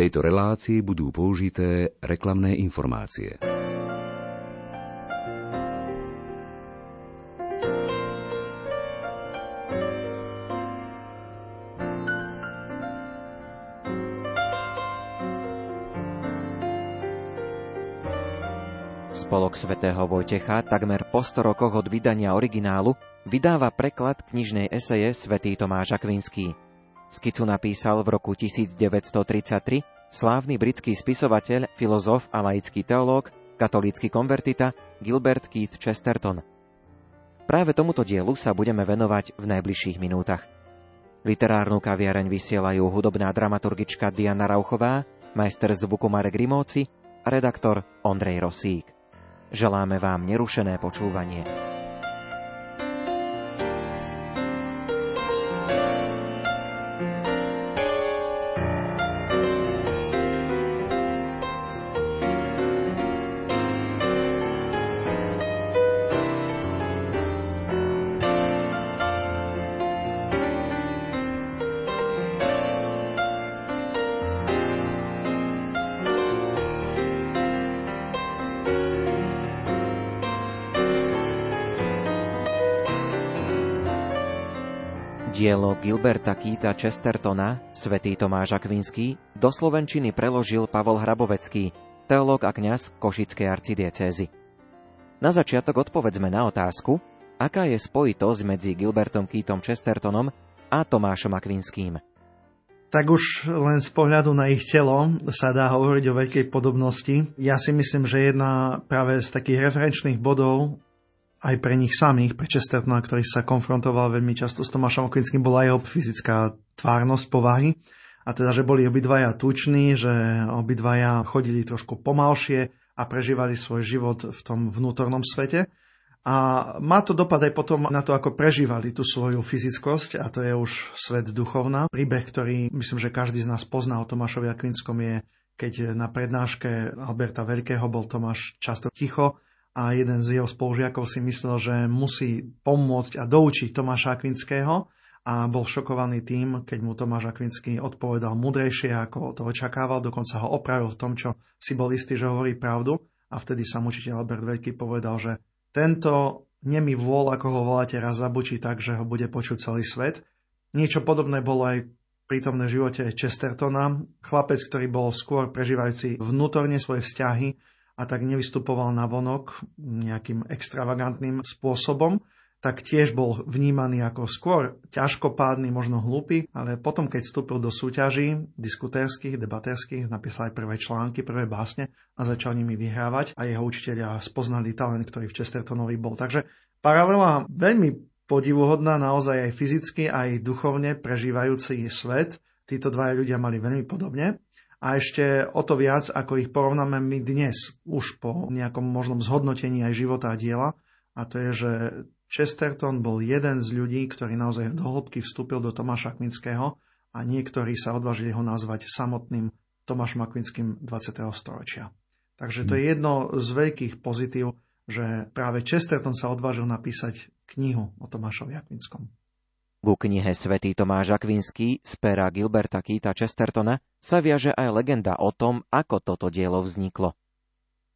tejto relácii budú použité reklamné informácie. Spolok svätého Vojtecha takmer po 100 rokoch od vydania originálu vydáva preklad knižnej eseje Svetý Tomáš Akvinský. Skicu napísal v roku 1933 slávny britský spisovateľ, filozof a laický teológ, katolícky konvertita Gilbert Keith Chesterton. Práve tomuto dielu sa budeme venovať v najbližších minútach. Literárnu kaviareň vysielajú hudobná dramaturgička Diana Rauchová, majster zvuku Marek Rimóci a redaktor Ondrej Rosík. Želáme vám nerušené počúvanie. Dielo Gilberta Keita Chestertona, svätý Tomáš Akvinský, do slovenčiny preložil Pavol Hrabovecký, teológ a kňaz Košickej arcidiecézy. Na začiatok odpovedzme na otázku, aká je spojitosť medzi Gilbertom Keatom Chestertonom a Tomášom Akvinským. Tak už len z pohľadu na ich telo sa dá hovoriť o veľkej podobnosti. Ja si myslím, že jedna práve z takých referenčných bodov aj pre nich samých, pre Chestertona, ktorý sa konfrontoval veľmi často s Tomášom Okvinským, bola jeho fyzická tvárnosť povahy. A teda, že boli obidvaja tuční, že obidvaja chodili trošku pomalšie a prežívali svoj život v tom vnútornom svete. A má to dopad aj potom na to, ako prežívali tú svoju fyzickosť a to je už svet duchovná. Príbeh, ktorý myslím, že každý z nás pozná o Tomášovi Akvinskom je, keď na prednáške Alberta Veľkého bol Tomáš často ticho a jeden z jeho spolužiakov si myslel, že musí pomôcť a doučiť Tomáša Akvinského a bol šokovaný tým, keď mu Tomáš Akvinský odpovedal mudrejšie, ako to očakával, dokonca ho opravil v tom, čo si bol istý, že hovorí pravdu. A vtedy sa učiteľ Albert Veľký povedal, že tento nemý vôľ, ako ho voláte, raz zabučí tak, že ho bude počuť celý svet. Niečo podobné bolo aj prítomné živote Chestertona, chlapec, ktorý bol skôr prežívajúci vnútorne svoje vzťahy, a tak nevystupoval na vonok nejakým extravagantným spôsobom, tak tiež bol vnímaný ako skôr ťažkopádny, možno hlupý, ale potom, keď vstúpil do súťaží diskutérskych, debatérskych, napísal aj prvé články, prvé básne a začal nimi vyhrávať a jeho učiteľia spoznali talent, ktorý v Chestertonovi bol. Takže paralela veľmi podivuhodná, naozaj aj fyzicky, aj duchovne prežívajúci svet. Títo dvaja ľudia mali veľmi podobne. A ešte o to viac, ako ich porovnáme my dnes, už po nejakom možnom zhodnotení aj života a diela. A to je, že Chesterton bol jeden z ľudí, ktorý naozaj do hĺbky vstúpil do Tomáša Akvinského a niektorí sa odvážili ho nazvať samotným Tomášom Akvinským 20. storočia. Takže to je jedno z veľkých pozitív, že práve Chesterton sa odvážil napísať knihu o Tomášovi Akvinskom. Ku knihe Svetý Tomáš Akvinský z pera Gilberta Keita Chestertona sa viaže aj legenda o tom, ako toto dielo vzniklo.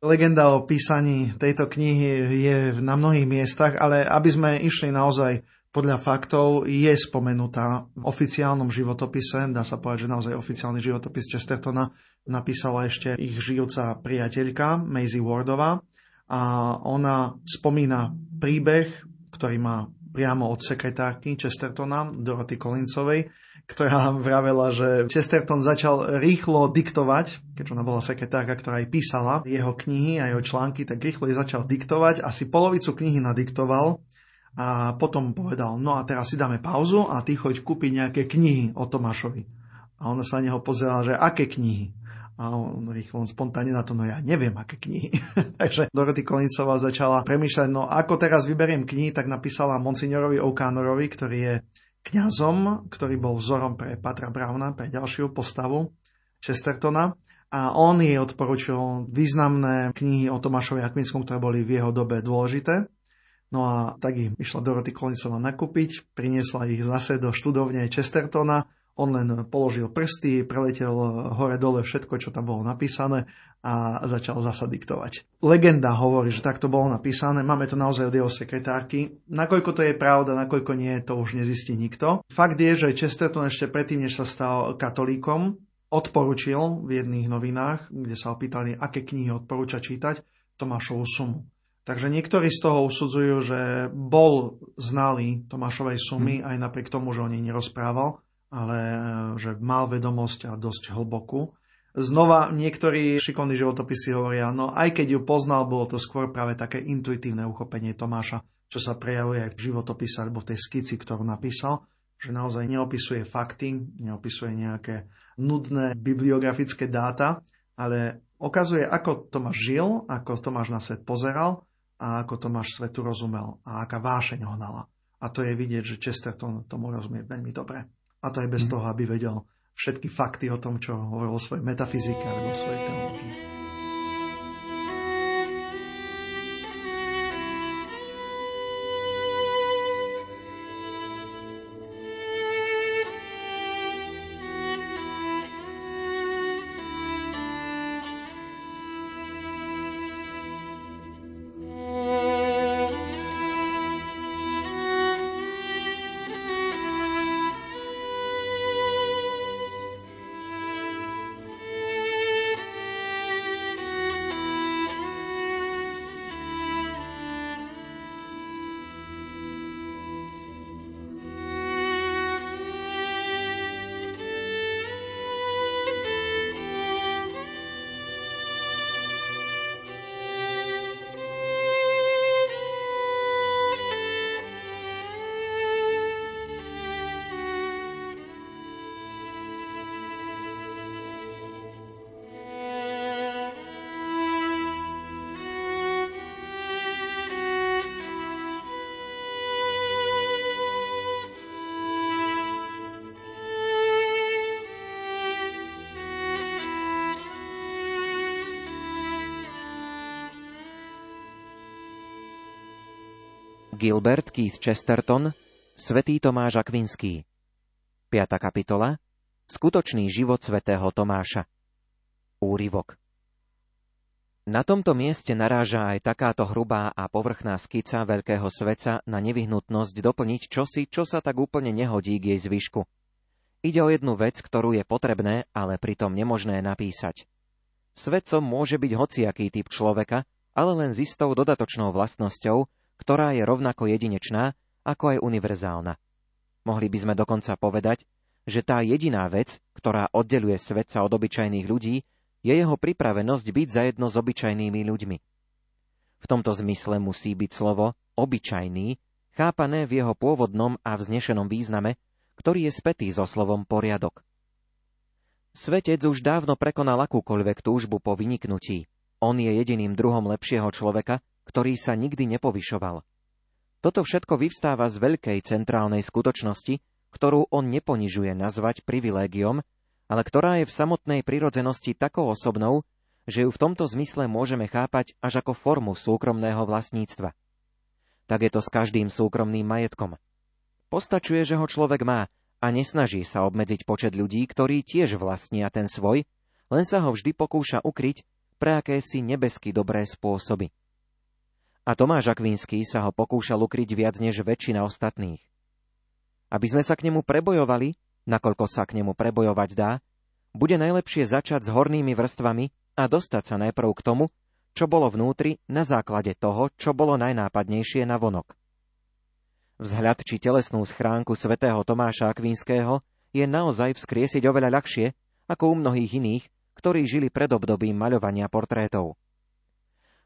Legenda o písaní tejto knihy je na mnohých miestach, ale aby sme išli naozaj podľa faktov, je spomenutá v oficiálnom životopise, dá sa povedať, že naozaj oficiálny životopis Chestertona napísala ešte ich žijúca priateľka Maisie Wardová a ona spomína príbeh, ktorý má priamo od sekretárky Chestertona, Dorothy Collinsovej, ktorá vravela, že Chesterton začal rýchlo diktovať, keďže ona bola sekretárka, ktorá aj písala jeho knihy a jeho články, tak rýchlo jej začal diktovať, asi polovicu knihy nadiktoval a potom povedal, no a teraz si dáme pauzu a ty choď kúpiť nejaké knihy o Tomášovi. A ona sa na neho pozerala, že aké knihy. A on rýchlo, on spontánne na to, no ja neviem, aké knihy. Takže Dorothy Kolincová začala premýšľať, no ako teraz vyberiem knihy, tak napísala monsignorovi O'Connorovi, ktorý je kňazom, ktorý bol vzorom pre Patra Browna, pre ďalšiu postavu Chestertona. A on jej odporučil významné knihy o Tomášovi Akvinskom, ktoré boli v jeho dobe dôležité. No a tak ich išla Dorothy Kolincová nakúpiť, priniesla ich zase do študovne Chestertona, On len položil prsty, preletel hore-dole všetko, čo tam bolo napísané a začal zasa diktovať. Legenda hovorí, že takto bolo napísané. Máme to naozaj od jeho sekretárky. Nakoľko to je pravda, nakoľko nie, to už nezistí nikto. Fakt je, že Chesterton ešte predtým, než sa stal katolíkom, odporučil v jedných novinách, kde sa opýtali, aké knihy odporúča čítať, Tomášovú sumu. Takže niektorí z toho usudzujú, že bol znalý Tomášovej sumy, hm. aj napriek tomu, že o nej nerozprával, ale e, že mal vedomosť a dosť hlbokú. Znova niektorí šikovní životopisy hovoria, no aj keď ju poznal, bolo to skôr práve také intuitívne uchopenie Tomáša, čo sa prejavuje aj v životopise alebo v tej skici, ktorú napísal, že naozaj neopisuje fakty, neopisuje nejaké nudné bibliografické dáta, ale ukazuje, ako Tomáš žil, ako Tomáš na svet pozeral a ako Tomáš svetu rozumel a aká vášeň ho hnala. A to je vidieť, že Chesterton tomu rozumie veľmi dobre. A to aj bez mm. toho, aby vedel všetky fakty o tom, čo hovoril o svojej metafyzike alebo o svojej teológii. Gilbert Keith Chesterton, Svetý Tomáš Akvinský. 5. kapitola Skutočný život svätého Tomáša. Úrivok. Na tomto mieste naráža aj takáto hrubá a povrchná skica veľkého sveca na nevyhnutnosť doplniť čosi, čo sa tak úplne nehodí k jej zvyšku. Ide o jednu vec, ktorú je potrebné, ale pritom nemožné napísať. Svetcom môže byť hociaký typ človeka, ale len s istou dodatočnou vlastnosťou, ktorá je rovnako jedinečná, ako aj univerzálna. Mohli by sme dokonca povedať, že tá jediná vec, ktorá oddeluje svetca od obyčajných ľudí, je jeho pripravenosť byť zajedno s obyčajnými ľuďmi. V tomto zmysle musí byť slovo obyčajný chápané v jeho pôvodnom a vznešenom význame, ktorý je spätý so slovom poriadok. Svetec už dávno prekonal akúkoľvek túžbu po vyniknutí. On je jediným druhom lepšieho človeka, ktorý sa nikdy nepovyšoval. Toto všetko vyvstáva z veľkej centrálnej skutočnosti, ktorú on neponižuje nazvať privilégiom, ale ktorá je v samotnej prirodzenosti takou osobnou, že ju v tomto zmysle môžeme chápať až ako formu súkromného vlastníctva. Tak je to s každým súkromným majetkom. Postačuje, že ho človek má a nesnaží sa obmedziť počet ľudí, ktorí tiež vlastnia ten svoj, len sa ho vždy pokúša ukryť pre akési nebesky dobré spôsoby a Tomáš Akvinský sa ho pokúšal ukryť viac než väčšina ostatných. Aby sme sa k nemu prebojovali, nakoľko sa k nemu prebojovať dá, bude najlepšie začať s hornými vrstvami a dostať sa najprv k tomu, čo bolo vnútri na základe toho, čo bolo najnápadnejšie na vonok. Vzhľad či telesnú schránku svätého Tomáša Akvinského je naozaj vzkriesiť oveľa ľahšie ako u mnohých iných, ktorí žili pred obdobím maľovania portrétov.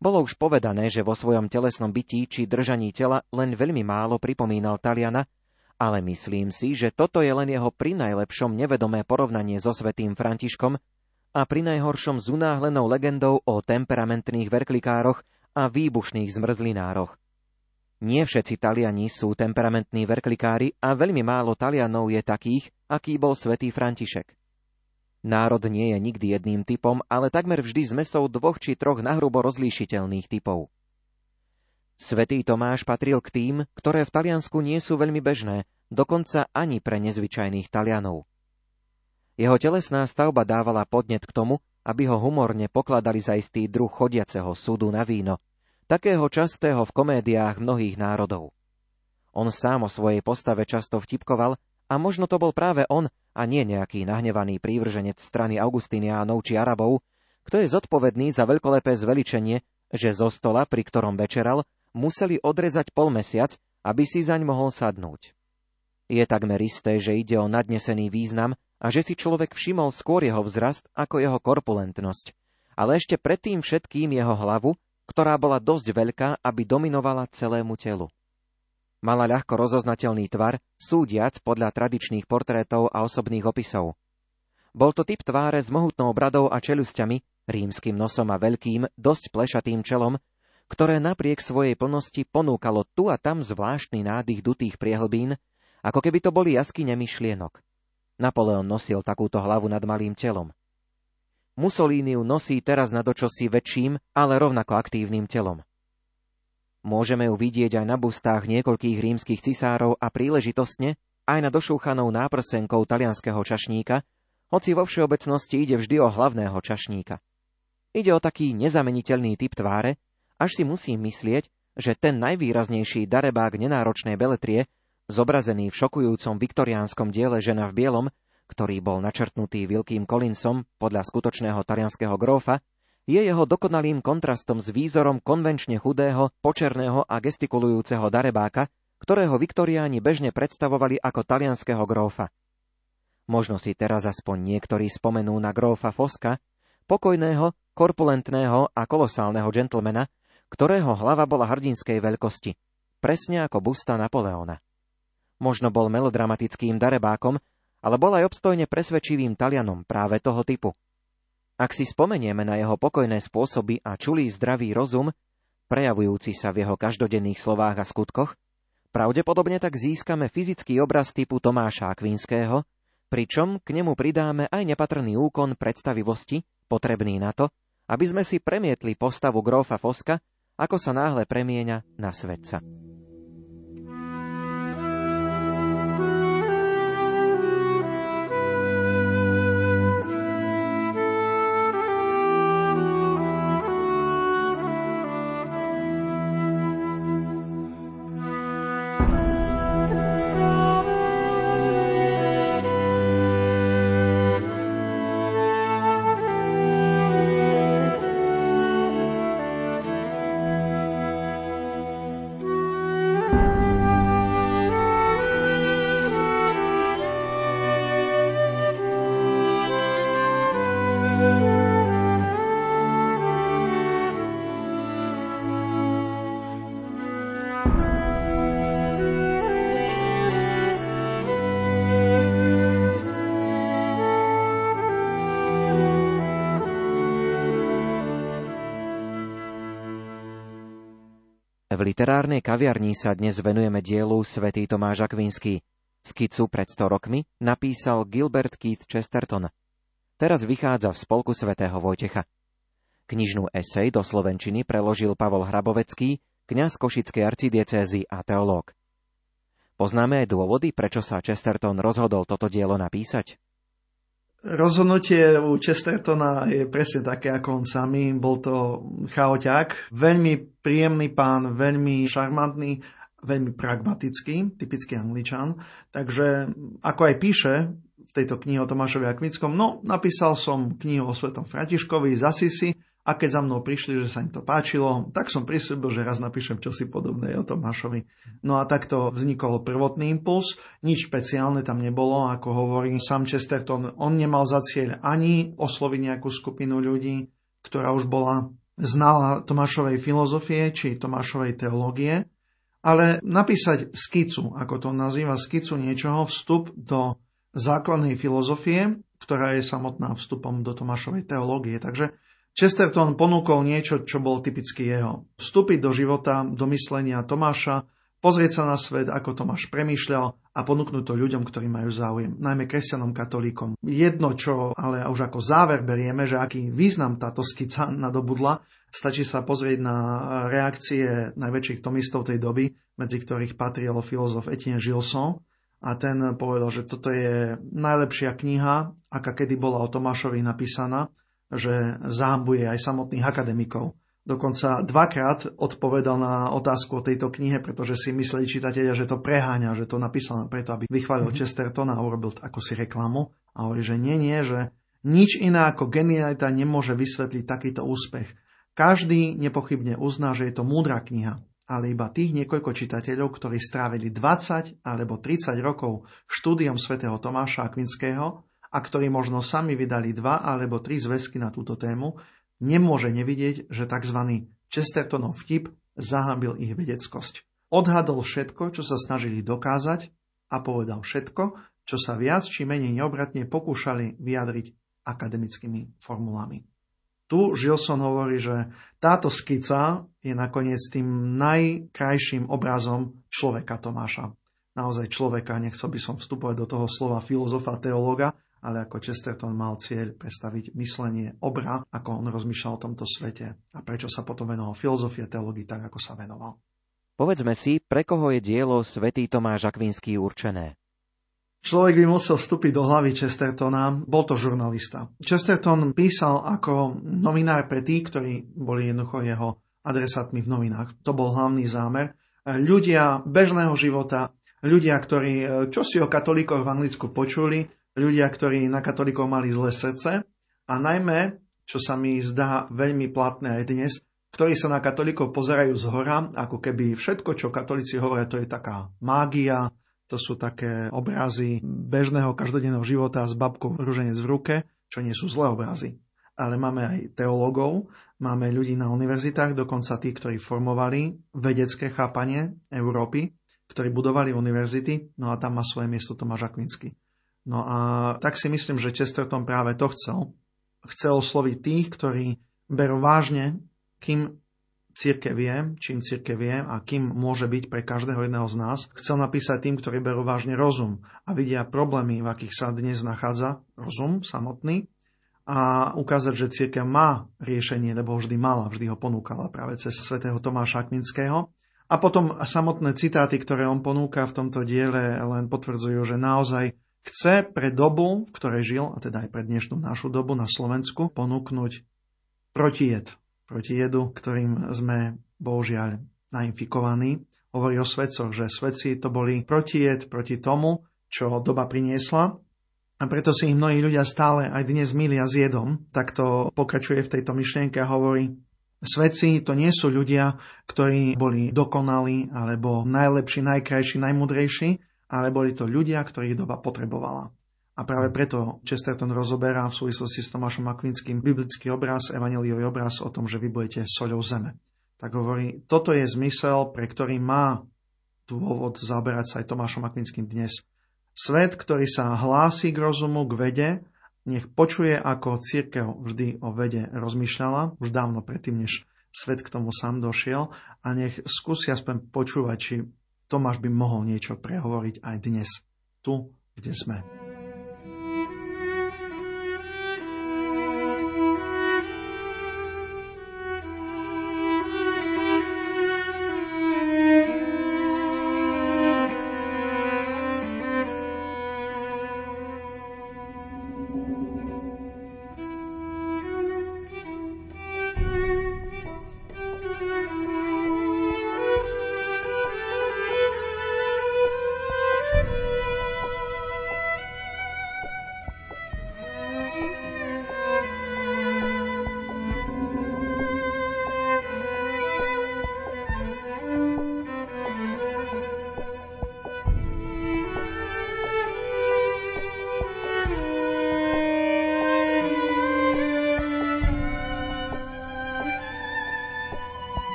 Bolo už povedané, že vo svojom telesnom bytí či držaní tela len veľmi málo pripomínal Taliana, ale myslím si, že toto je len jeho pri najlepšom nevedomé porovnanie so svetým Františkom a pri najhoršom zunáhlenou legendou o temperamentných verklikároch a výbušných zmrzlinároch. Nie všetci Taliani sú temperamentní verklikári a veľmi málo Talianov je takých, aký bol svätý František. Národ nie je nikdy jedným typom, ale takmer vždy zmesou dvoch či troch nahrubo rozlíšiteľných typov. Svetý Tomáš patril k tým, ktoré v Taliansku nie sú veľmi bežné, dokonca ani pre nezvyčajných Talianov. Jeho telesná stavba dávala podnet k tomu, aby ho humorne pokladali za istý druh chodiaceho súdu na víno, takého častého v komédiách mnohých národov. On sám o svojej postave často vtipkoval a možno to bol práve on a nie nejaký nahnevaný prívrženec strany Augustiniánov či Arabov, kto je zodpovedný za veľkolepé zveličenie, že zo stola, pri ktorom večeral, museli odrezať pol mesiac, aby si zaň mohol sadnúť. Je takmer isté, že ide o nadnesený význam a že si človek všimol skôr jeho vzrast ako jeho korpulentnosť, ale ešte predtým všetkým jeho hlavu, ktorá bola dosť veľká, aby dominovala celému telu. Mala ľahko rozoznateľný tvar, súdiac podľa tradičných portrétov a osobných opisov. Bol to typ tváre s mohutnou bradou a čelusťami, rímským nosom a veľkým, dosť plešatým čelom, ktoré napriek svojej plnosti ponúkalo tu a tam zvláštny nádych dutých priehlbín, ako keby to boli jaskyne myšlienok. Napoleon nosil takúto hlavu nad malým telom. Mussolini ju nosí teraz nad očosi väčším, ale rovnako aktívnym telom. Môžeme ju vidieť aj na bustách niekoľkých rímskych cisárov a príležitostne aj na došúchanou náprsenkou talianského čašníka, hoci vo všeobecnosti ide vždy o hlavného čašníka. Ide o taký nezameniteľný typ tváre, až si musím myslieť, že ten najvýraznejší darebák nenáročnej beletrie zobrazený v šokujúcom viktoriánskom diele Žena v bielom, ktorý bol načrtnutý Wilkým Collinsom podľa skutočného talianského grófa, je jeho dokonalým kontrastom s výzorom konvenčne chudého, počerného a gestikulujúceho darebáka, ktorého Viktoriáni bežne predstavovali ako talianského grófa. Možno si teraz aspoň niektorí spomenú na grófa Foska, pokojného, korpulentného a kolosálneho džentlmena, ktorého hlava bola hrdinskej veľkosti, presne ako busta Napoleona. Možno bol melodramatickým darebákom, ale bol aj obstojne presvedčivým Talianom práve toho typu. Ak si spomenieme na jeho pokojné spôsoby a čulý zdravý rozum, prejavujúci sa v jeho každodenných slovách a skutkoch, pravdepodobne tak získame fyzický obraz typu Tomáša Akvinského, pričom k nemu pridáme aj nepatrný úkon predstavivosti, potrebný na to, aby sme si premietli postavu grófa Foska, ako sa náhle premieňa na svetca. V literárnej kaviarni sa dnes venujeme dielu Svetý Tomáš Akvinský. Skicu pred 100 rokmi napísal Gilbert Keith Chesterton. Teraz vychádza v spolku svätého Vojtecha. Knižnú esej do slovenčiny preložil Pavol Hrabovecký, kňaz Košickej arcidiecézy a teológ. Poznáme aj dôvody, prečo sa Chesterton rozhodol toto dielo napísať? Rozhodnutie u Chestertona je presne také ako on samý. Bol to chaoťák, veľmi príjemný pán, veľmi šarmantný, veľmi pragmatický, typický angličan. Takže ako aj píše v tejto knihe o Tomášovi Akvickom, no napísal som knihu o Svetom Fratiškovi z Asisi, a keď za mnou prišli, že sa im to páčilo, tak som prislúbil, že raz napíšem čosi podobné o Tomášovi. No a takto vznikol prvotný impuls, nič špeciálne tam nebolo, ako hovorí sám Chesterton, on nemal za cieľ ani osloviť nejakú skupinu ľudí, ktorá už bola znala Tomášovej filozofie či Tomášovej teológie, ale napísať skicu, ako to nazýva, skicu niečoho, vstup do základnej filozofie, ktorá je samotná vstupom do Tomášovej teológie. Takže Chesterton ponúkol niečo, čo bol typicky jeho. Vstúpiť do života, do myslenia Tomáša, pozrieť sa na svet, ako Tomáš premýšľal a ponúknuť to ľuďom, ktorí majú záujem, najmä kresťanom, katolíkom. Jedno, čo ale už ako záver berieme, že aký význam táto skica nadobudla, stačí sa pozrieť na reakcie najväčších tomistov tej doby, medzi ktorých patril filozof Etienne Gilson, a ten povedal, že toto je najlepšia kniha, aká kedy bola o Tomášovi napísaná, že zahambuje aj samotných akademikov. Dokonca dvakrát odpovedal na otázku o tejto knihe, pretože si mysleli čitatelia, že to preháňa, že to napísal preto, aby vychválil mm-hmm. Chestertona a urobil ako si reklamu. A hovorí, že nie, nie, že nič iné ako genialita nemôže vysvetliť takýto úspech. Každý nepochybne uzná, že je to múdra kniha, ale iba tých niekoľko čitateľov, ktorí strávili 20 alebo 30 rokov štúdiom svätého Tomáša Akvinského a ktorí možno sami vydali dva alebo tri zväzky na túto tému, nemôže nevidieť, že tzv. Chestertonov vtip zahambil ich vedeckosť. Odhadol všetko, čo sa snažili dokázať a povedal všetko, čo sa viac či menej neobratne pokúšali vyjadriť akademickými formulami. Tu Žilson hovorí, že táto skica je nakoniec tým najkrajším obrazom človeka Tomáša. Naozaj človeka, nechcel by som vstupovať do toho slova filozofa, teológa, ale ako Chesterton mal cieľ predstaviť myslenie obra, ako on rozmýšľal o tomto svete a prečo sa potom venoval filozofie teológii tak, ako sa venoval. Povedzme si, pre koho je dielo svätý Tomáš Akvinský určené? Človek by musel vstúpiť do hlavy Chestertona, bol to žurnalista. Chesterton písal ako novinár pre tých, ktorí boli jednoducho jeho adresátmi v novinách. To bol hlavný zámer. Ľudia bežného života, ľudia, ktorí čo si o katolíkoch v Anglicku počuli, ľudia, ktorí na katolíkov mali zlé srdce a najmä, čo sa mi zdá veľmi platné aj dnes, ktorí sa na katolíkov pozerajú z hora, ako keby všetko, čo katolíci hovoria, to je taká mágia, to sú také obrazy bežného každodenného života s babkou ruženec v ruke, čo nie sú zlé obrazy. Ale máme aj teológov, máme ľudí na univerzitách, dokonca tí, ktorí formovali vedecké chápanie Európy, ktorí budovali univerzity, no a tam má svoje miesto Tomáš Akvinsky. No a tak si myslím, že Chesterton práve to chcel. Chcel osloviť tých, ktorí berú vážne, kým církev je, čím církev je a kým môže byť pre každého jedného z nás. Chcel napísať tým, ktorí berú vážne rozum a vidia problémy, v akých sa dnes nachádza rozum samotný a ukázať, že církev má riešenie, lebo vždy mala, vždy ho ponúkala práve cez svätého Tomáša Akvinského. A potom samotné citáty, ktoré on ponúka v tomto diele, len potvrdzujú, že naozaj chce pre dobu, v ktorej žil, a teda aj pre dnešnú našu dobu na Slovensku, ponúknuť protijed, proti jedu, ktorým sme, bohužiaľ, nainfikovaní. Hovorí o svedcoch, že svedci to boli protijed proti tomu, čo doba priniesla a preto si ich mnohí ľudia stále aj dnes milia s jedom. Tak to pokračuje v tejto myšlienke a hovorí, Svedci to nie sú ľudia, ktorí boli dokonalí, alebo najlepší, najkrajší, najmudrejší, ale boli to ľudia, ktorých doba potrebovala. A práve preto Chesterton rozoberá v súvislosti s Tomášom Akvinským biblický obraz, evaneliový obraz o tom, že vy budete soľou zeme. Tak hovorí, toto je zmysel, pre ktorý má dôvod zaoberať sa aj Tomášom Akvinským dnes. Svet, ktorý sa hlási k rozumu, k vede, nech počuje, ako církev vždy o vede rozmýšľala, už dávno predtým, než svet k tomu sám došiel, a nech skúsi aspoň počúvať, či Tomáš by mohol niečo prehovoriť aj dnes, tu, kde sme.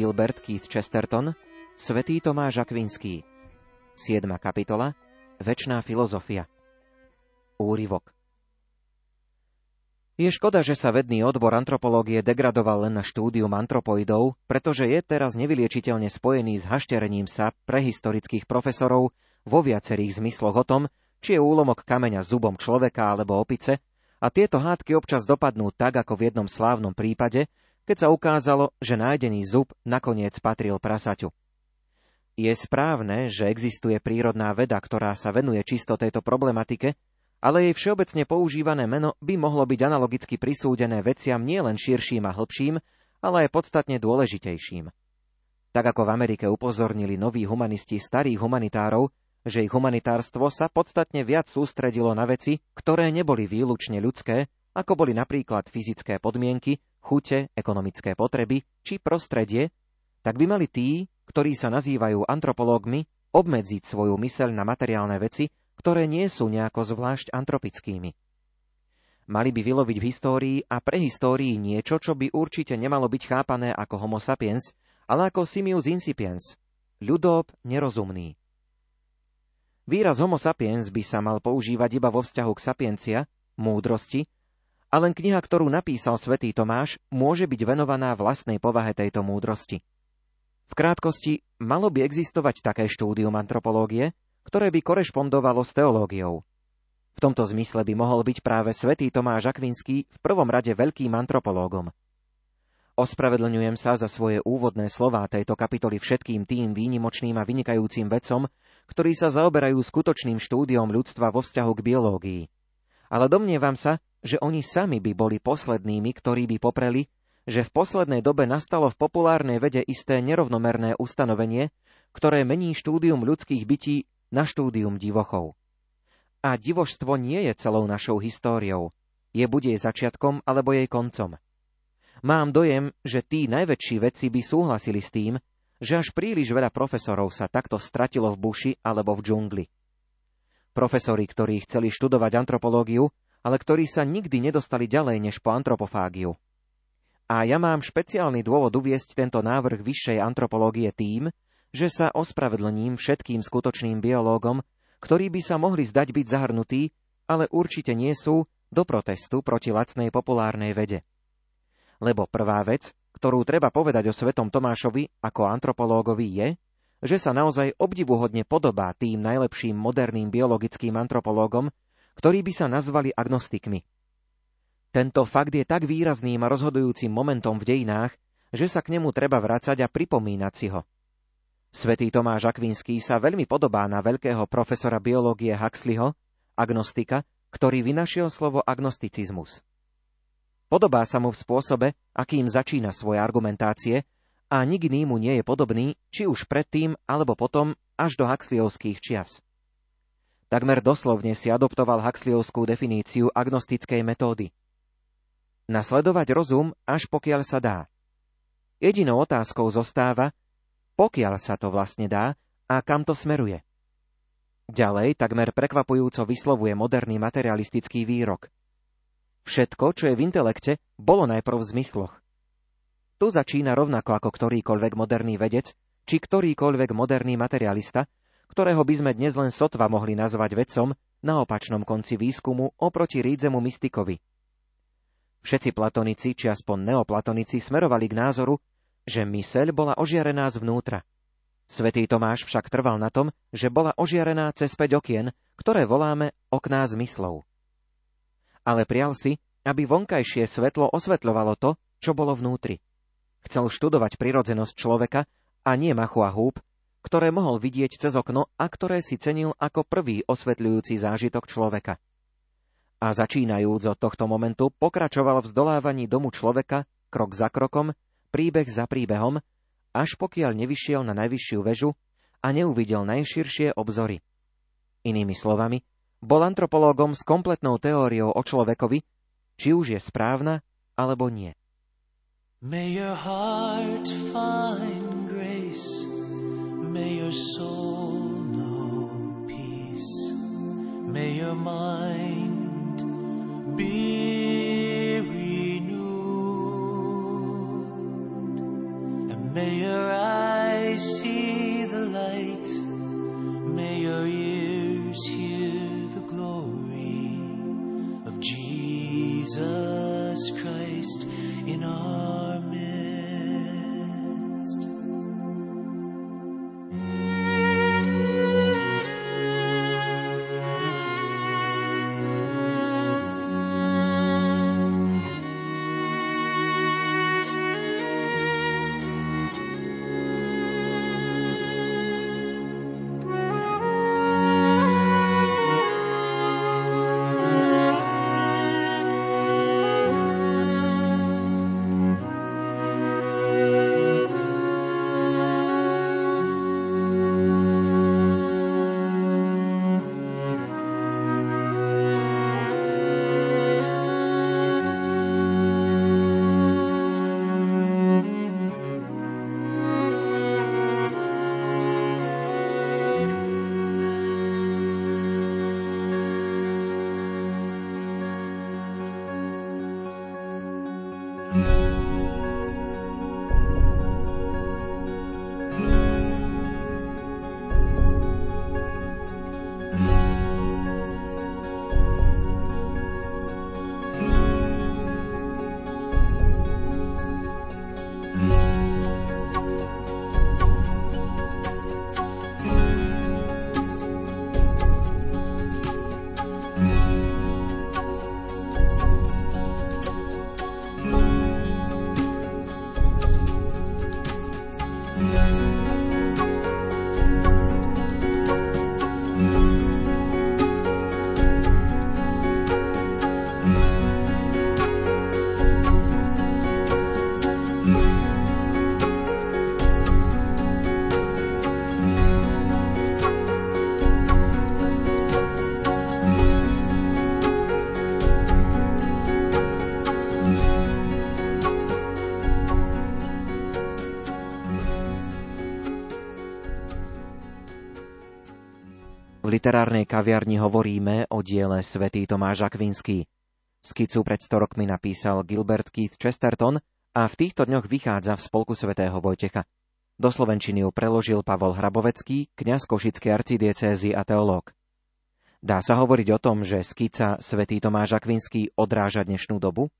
Gilbert Keith Chesterton, Svetý Tomáš Akvinský. 7. kapitola Večná filozofia Úryvok. Je škoda, že sa vedný odbor antropológie degradoval len na štúdium antropoidov, pretože je teraz nevyliečiteľne spojený s hašterením sa prehistorických profesorov vo viacerých zmysloch o tom, či je úlomok kameňa zubom človeka alebo opice, a tieto hádky občas dopadnú tak, ako v jednom slávnom prípade, keď sa ukázalo, že nájdený zub nakoniec patril prasaťu. Je správne, že existuje prírodná veda, ktorá sa venuje čisto tejto problematike, ale jej všeobecne používané meno by mohlo byť analogicky prisúdené veciam nielen širším a hlbším, ale aj podstatne dôležitejším. Tak ako v Amerike upozornili noví humanisti starých humanitárov, že ich humanitárstvo sa podstatne viac sústredilo na veci, ktoré neboli výlučne ľudské, ako boli napríklad fyzické podmienky, chute, ekonomické potreby či prostredie, tak by mali tí, ktorí sa nazývajú antropológmi, obmedziť svoju myseľ na materiálne veci ktoré nie sú nejako zvlášť antropickými. Mali by vyloviť v histórii a prehistórii niečo, čo by určite nemalo byť chápané ako homo sapiens, ale ako simius incipiens, ľudob nerozumný. Výraz homo sapiens by sa mal používať iba vo vzťahu k sapiencia, múdrosti, a len kniha, ktorú napísal svätý Tomáš, môže byť venovaná vlastnej povahe tejto múdrosti. V krátkosti, malo by existovať také štúdium antropológie, ktoré by korešpondovalo s teológiou. V tomto zmysle by mohol byť práve svätý Tomáš Akvinský v prvom rade veľkým antropológom. Ospravedlňujem sa za svoje úvodné slová tejto kapitoly všetkým tým výnimočným a vynikajúcim vedcom, ktorí sa zaoberajú skutočným štúdiom ľudstva vo vzťahu k biológii. Ale domnievam sa, že oni sami by boli poslednými, ktorí by popreli, že v poslednej dobe nastalo v populárnej vede isté nerovnomerné ustanovenie, ktoré mení štúdium ľudských bytí na štúdium divochov. A divožstvo nie je celou našou históriou, je buď jej začiatkom alebo jej koncom. Mám dojem, že tí najväčší vedci by súhlasili s tým, že až príliš veľa profesorov sa takto stratilo v buši alebo v džungli. Profesori, ktorí chceli študovať antropológiu, ale ktorí sa nikdy nedostali ďalej než po antropofágiu. A ja mám špeciálny dôvod uviesť tento návrh vyššej antropológie tým, že sa ospravedlním všetkým skutočným biológom, ktorí by sa mohli zdať byť zahrnutí, ale určite nie sú, do protestu proti lacnej populárnej vede. Lebo prvá vec, ktorú treba povedať o svetom Tomášovi ako antropológovi je, že sa naozaj obdivuhodne podobá tým najlepším moderným biologickým antropológom, ktorí by sa nazvali agnostikmi. Tento fakt je tak výrazným a rozhodujúcim momentom v dejinách, že sa k nemu treba vrácať a pripomínať si ho. Svetý Tomáš Akvinský sa veľmi podobá na veľkého profesora biológie Huxleyho, agnostika, ktorý vynašiel slovo agnosticizmus. Podobá sa mu v spôsobe, akým začína svoje argumentácie a nik iný mu nie je podobný, či už predtým alebo potom až do Huxleyovských čias. Takmer doslovne si adoptoval Huxleyovskú definíciu agnostickej metódy. Nasledovať rozum, až pokiaľ sa dá. Jedinou otázkou zostáva, pokiaľ sa to vlastne dá a kam to smeruje. Ďalej takmer prekvapujúco vyslovuje moderný materialistický výrok. Všetko, čo je v intelekte, bolo najprv v zmysloch. Tu začína rovnako ako ktorýkoľvek moderný vedec, či ktorýkoľvek moderný materialista, ktorého by sme dnes len sotva mohli nazvať vedcom na opačnom konci výskumu oproti rídzemu mystikovi. Všetci platonici, či aspoň neoplatonici, smerovali k názoru, že myseľ bola ožiarená zvnútra. Svetý Tomáš však trval na tom, že bola ožiarená cez päť okien, ktoré voláme okná zmyslov. Ale prial si, aby vonkajšie svetlo osvetľovalo to, čo bolo vnútri. Chcel študovať prirodzenosť človeka a nie machu a húb, ktoré mohol vidieť cez okno a ktoré si cenil ako prvý osvetľujúci zážitok človeka. A začínajúc od tohto momentu pokračoval v zdolávaní domu človeka krok za krokom príbeh za príbehom, až pokiaľ nevyšiel na najvyššiu väžu a neuvidel najširšie obzory. Inými slovami, bol antropológom s kompletnou teóriou o človekovi, či už je správna alebo nie. May your heart find grace, may your soul know peace, may your mind be renewed. And May your eyes see the light, may your ears hear the glory. Christ in our midst. Literárnej kaviarni hovoríme o diele Svetý Tomáš Akvinský. Skicu pred 100 rokmi napísal Gilbert Keith Chesterton a v týchto dňoch vychádza v spolku svätého Vojtecha. Do slovenčiny ju preložil Pavol Hrabovecký, kňaz Košickej arcidiecézy a teológ. Dá sa hovoriť o tom, že skica Svetý Tomáš Akvinský odráža dnešnú dobu?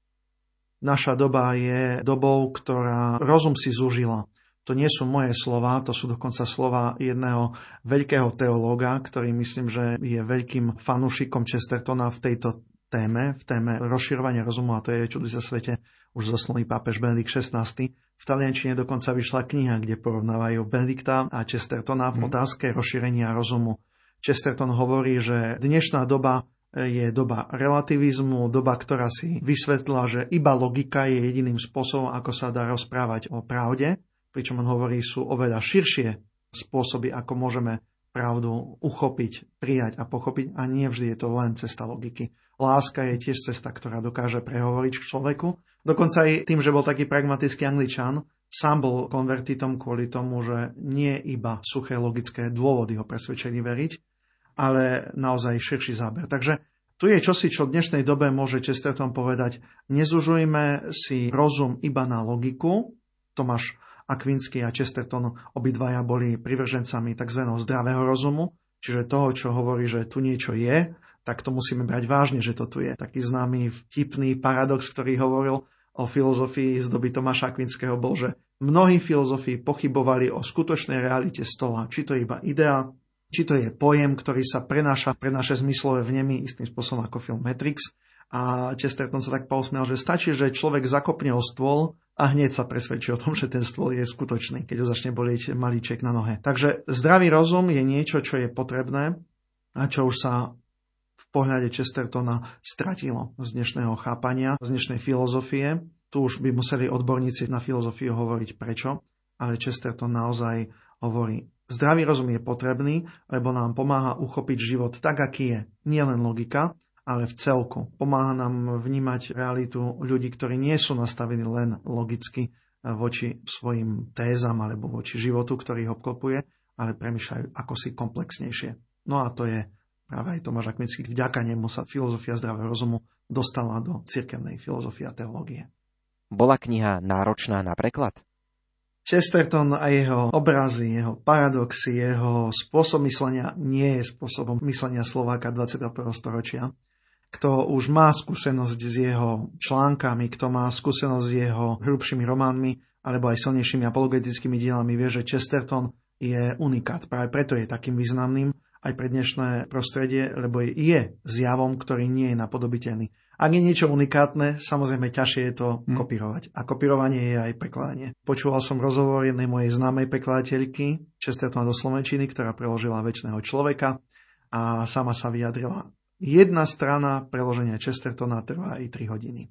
Naša doba je dobou, ktorá rozum si zúžila. To nie sú moje slova, to sú dokonca slova jedného veľkého teológa, ktorý myslím, že je veľkým fanúšikom Chestertona v tejto téme, v téme rozširovania rozumu, a to je čudy sa svete už zoslovný pápež Benedikt XVI. V taliančine dokonca vyšla kniha, kde porovnávajú Benedikta a Chestertona v mhm. otázke rozšírenia rozumu. Chesterton hovorí, že dnešná doba je doba relativizmu, doba, ktorá si vysvetlila, že iba logika je jediným spôsobom, ako sa dá rozprávať o pravde pričom on hovorí, sú oveľa širšie spôsoby, ako môžeme pravdu uchopiť, prijať a pochopiť a nie vždy je to len cesta logiky. Láska je tiež cesta, ktorá dokáže prehovoriť k človeku. Dokonca aj tým, že bol taký pragmatický angličan, sám bol konvertitom kvôli tomu, že nie iba suché logické dôvody ho presvedčení veriť, ale naozaj širší záber. Takže tu je čosi, čo v dnešnej dobe môže Chesterton povedať, nezužujme si rozum iba na logiku, Tomáš Akvinsky a Chesterton obidvaja boli privržencami tzv. zdravého rozumu, čiže toho, čo hovorí, že tu niečo je, tak to musíme brať vážne, že to tu je. Taký známy vtipný paradox, ktorý hovoril o filozofii z doby Tomáša Akvinského bol, že mnohí filozofii pochybovali o skutočnej realite stola, či to je iba idea, či to je pojem, ktorý sa prenáša pre naše zmyslové vnemy istým spôsobom ako film Matrix, a Chesterton sa tak pousmial, že stačí, že človek zakopne o stôl a hneď sa presvedčí o tom, že ten stôl je skutočný, keď ho začne bolieť malíček na nohe. Takže zdravý rozum je niečo, čo je potrebné a čo už sa v pohľade Chestertona stratilo z dnešného chápania, z dnešnej filozofie. Tu už by museli odborníci na filozofiu hovoriť prečo, ale Chesterton naozaj hovorí, zdravý rozum je potrebný, lebo nám pomáha uchopiť život tak, aký je. Nie len logika, ale v celku. Pomáha nám vnímať realitu ľudí, ktorí nie sú nastavení len logicky voči svojim tézam alebo voči životu, ktorý ho obklopuje, ale premyšľajú ako si komplexnejšie. No a to je práve aj Tomáš Akvinský. Vďaka nemu sa filozofia zdravého rozumu dostala do cirkevnej filozofie a teológie. Bola kniha náročná na preklad? Chesterton a jeho obrazy, jeho paradoxy, jeho spôsob myslenia nie je spôsobom myslenia Slováka 21. storočia Kto už má skúsenosť s jeho článkami, kto má skúsenosť s jeho hrubšími románmi, alebo aj silnejšími apologetickými dielami, vie, že Chesterton je unikát. Práve preto je takým významným aj pre dnešné prostredie, lebo je zjavom, ktorý nie je napodobiteľný. Ak je niečo unikátne, samozrejme ťažšie je to hmm. kopírovať. A kopírovanie je aj prekladanie. Počúval som rozhovor jednej mojej známej prekladateľky, Chestertona do Slovenčiny, ktorá preložila väčšného človeka a sama sa vyjadrila. Jedna strana preloženia Chestertona trvá i 3 hodiny.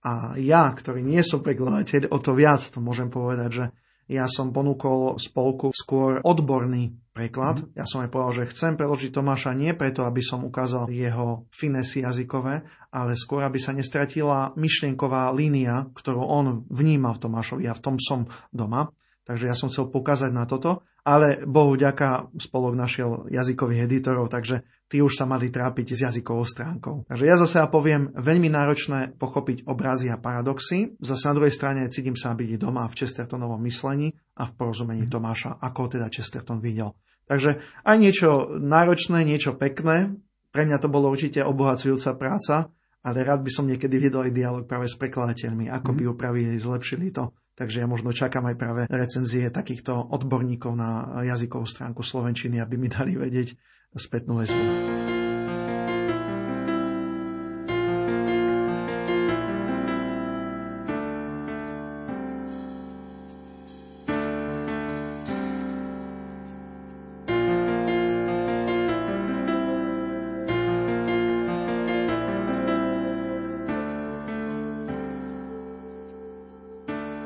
A ja, ktorý nie som prekladateľ, o to viac to môžem povedať, že ja som ponúkol spolku skôr odborný preklad. Mm. Ja som aj povedal, že chcem preložiť Tomáša nie preto, aby som ukázal jeho finesy jazykové, ale skôr, aby sa nestratila myšlienková línia, ktorú on vníma v Tomášovi. Ja v tom som doma. Takže ja som chcel pokázať na toto, ale Bohu ďaká spolok našiel jazykových editorov, takže tí už sa mali trápiť s jazykovou stránkou. Takže ja zase ja poviem, veľmi náročné pochopiť obrazy a paradoxy. Zase na druhej strane cítim sa byť doma v Chestertonovom myslení a v porozumení Tomáša, ako teda Chesterton videl. Takže aj niečo náročné, niečo pekné. Pre mňa to bolo určite obohacujúca práca, ale rád by som niekedy videl aj dialog práve s prekladateľmi, ako by mhm. upravili, zlepšili to. Takže ja možno čakám aj práve recenzie takýchto odborníkov na jazykovú stránku Slovenčiny, aby mi dali vedieť spätnú väzbu.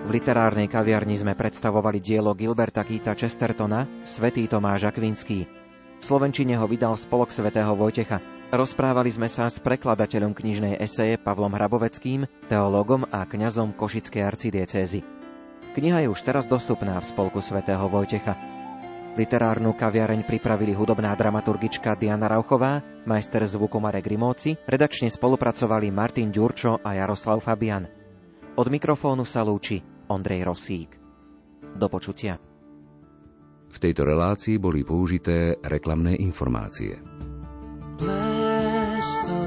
Literárnej kaviarni sme predstavovali dielo Gilberta Keita Chestertona Svetý Tomáš Akvinský. V Slovenčine ho vydal spolok svätého Vojtecha. Rozprávali sme sa s prekladateľom knižnej eseje Pavlom Hraboveckým, teológom a kňazom Košickej arcidiecézy. Kniha je už teraz dostupná v spolku svätého Vojtecha. Literárnu kaviareň pripravili hudobná dramaturgička Diana Rauchová, majster zvuku Marek Rimóci, redakčne spolupracovali Martin Ďurčo a Jaroslav Fabian. Od mikrofónu sa lúči Ondrej Rosík. Do počutia. V tejto relácii boli použité reklamné informácie. Bless the